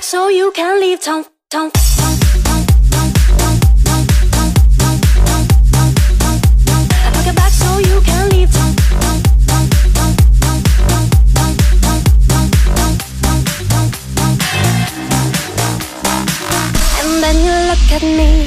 back so you can leave town. And then look at me.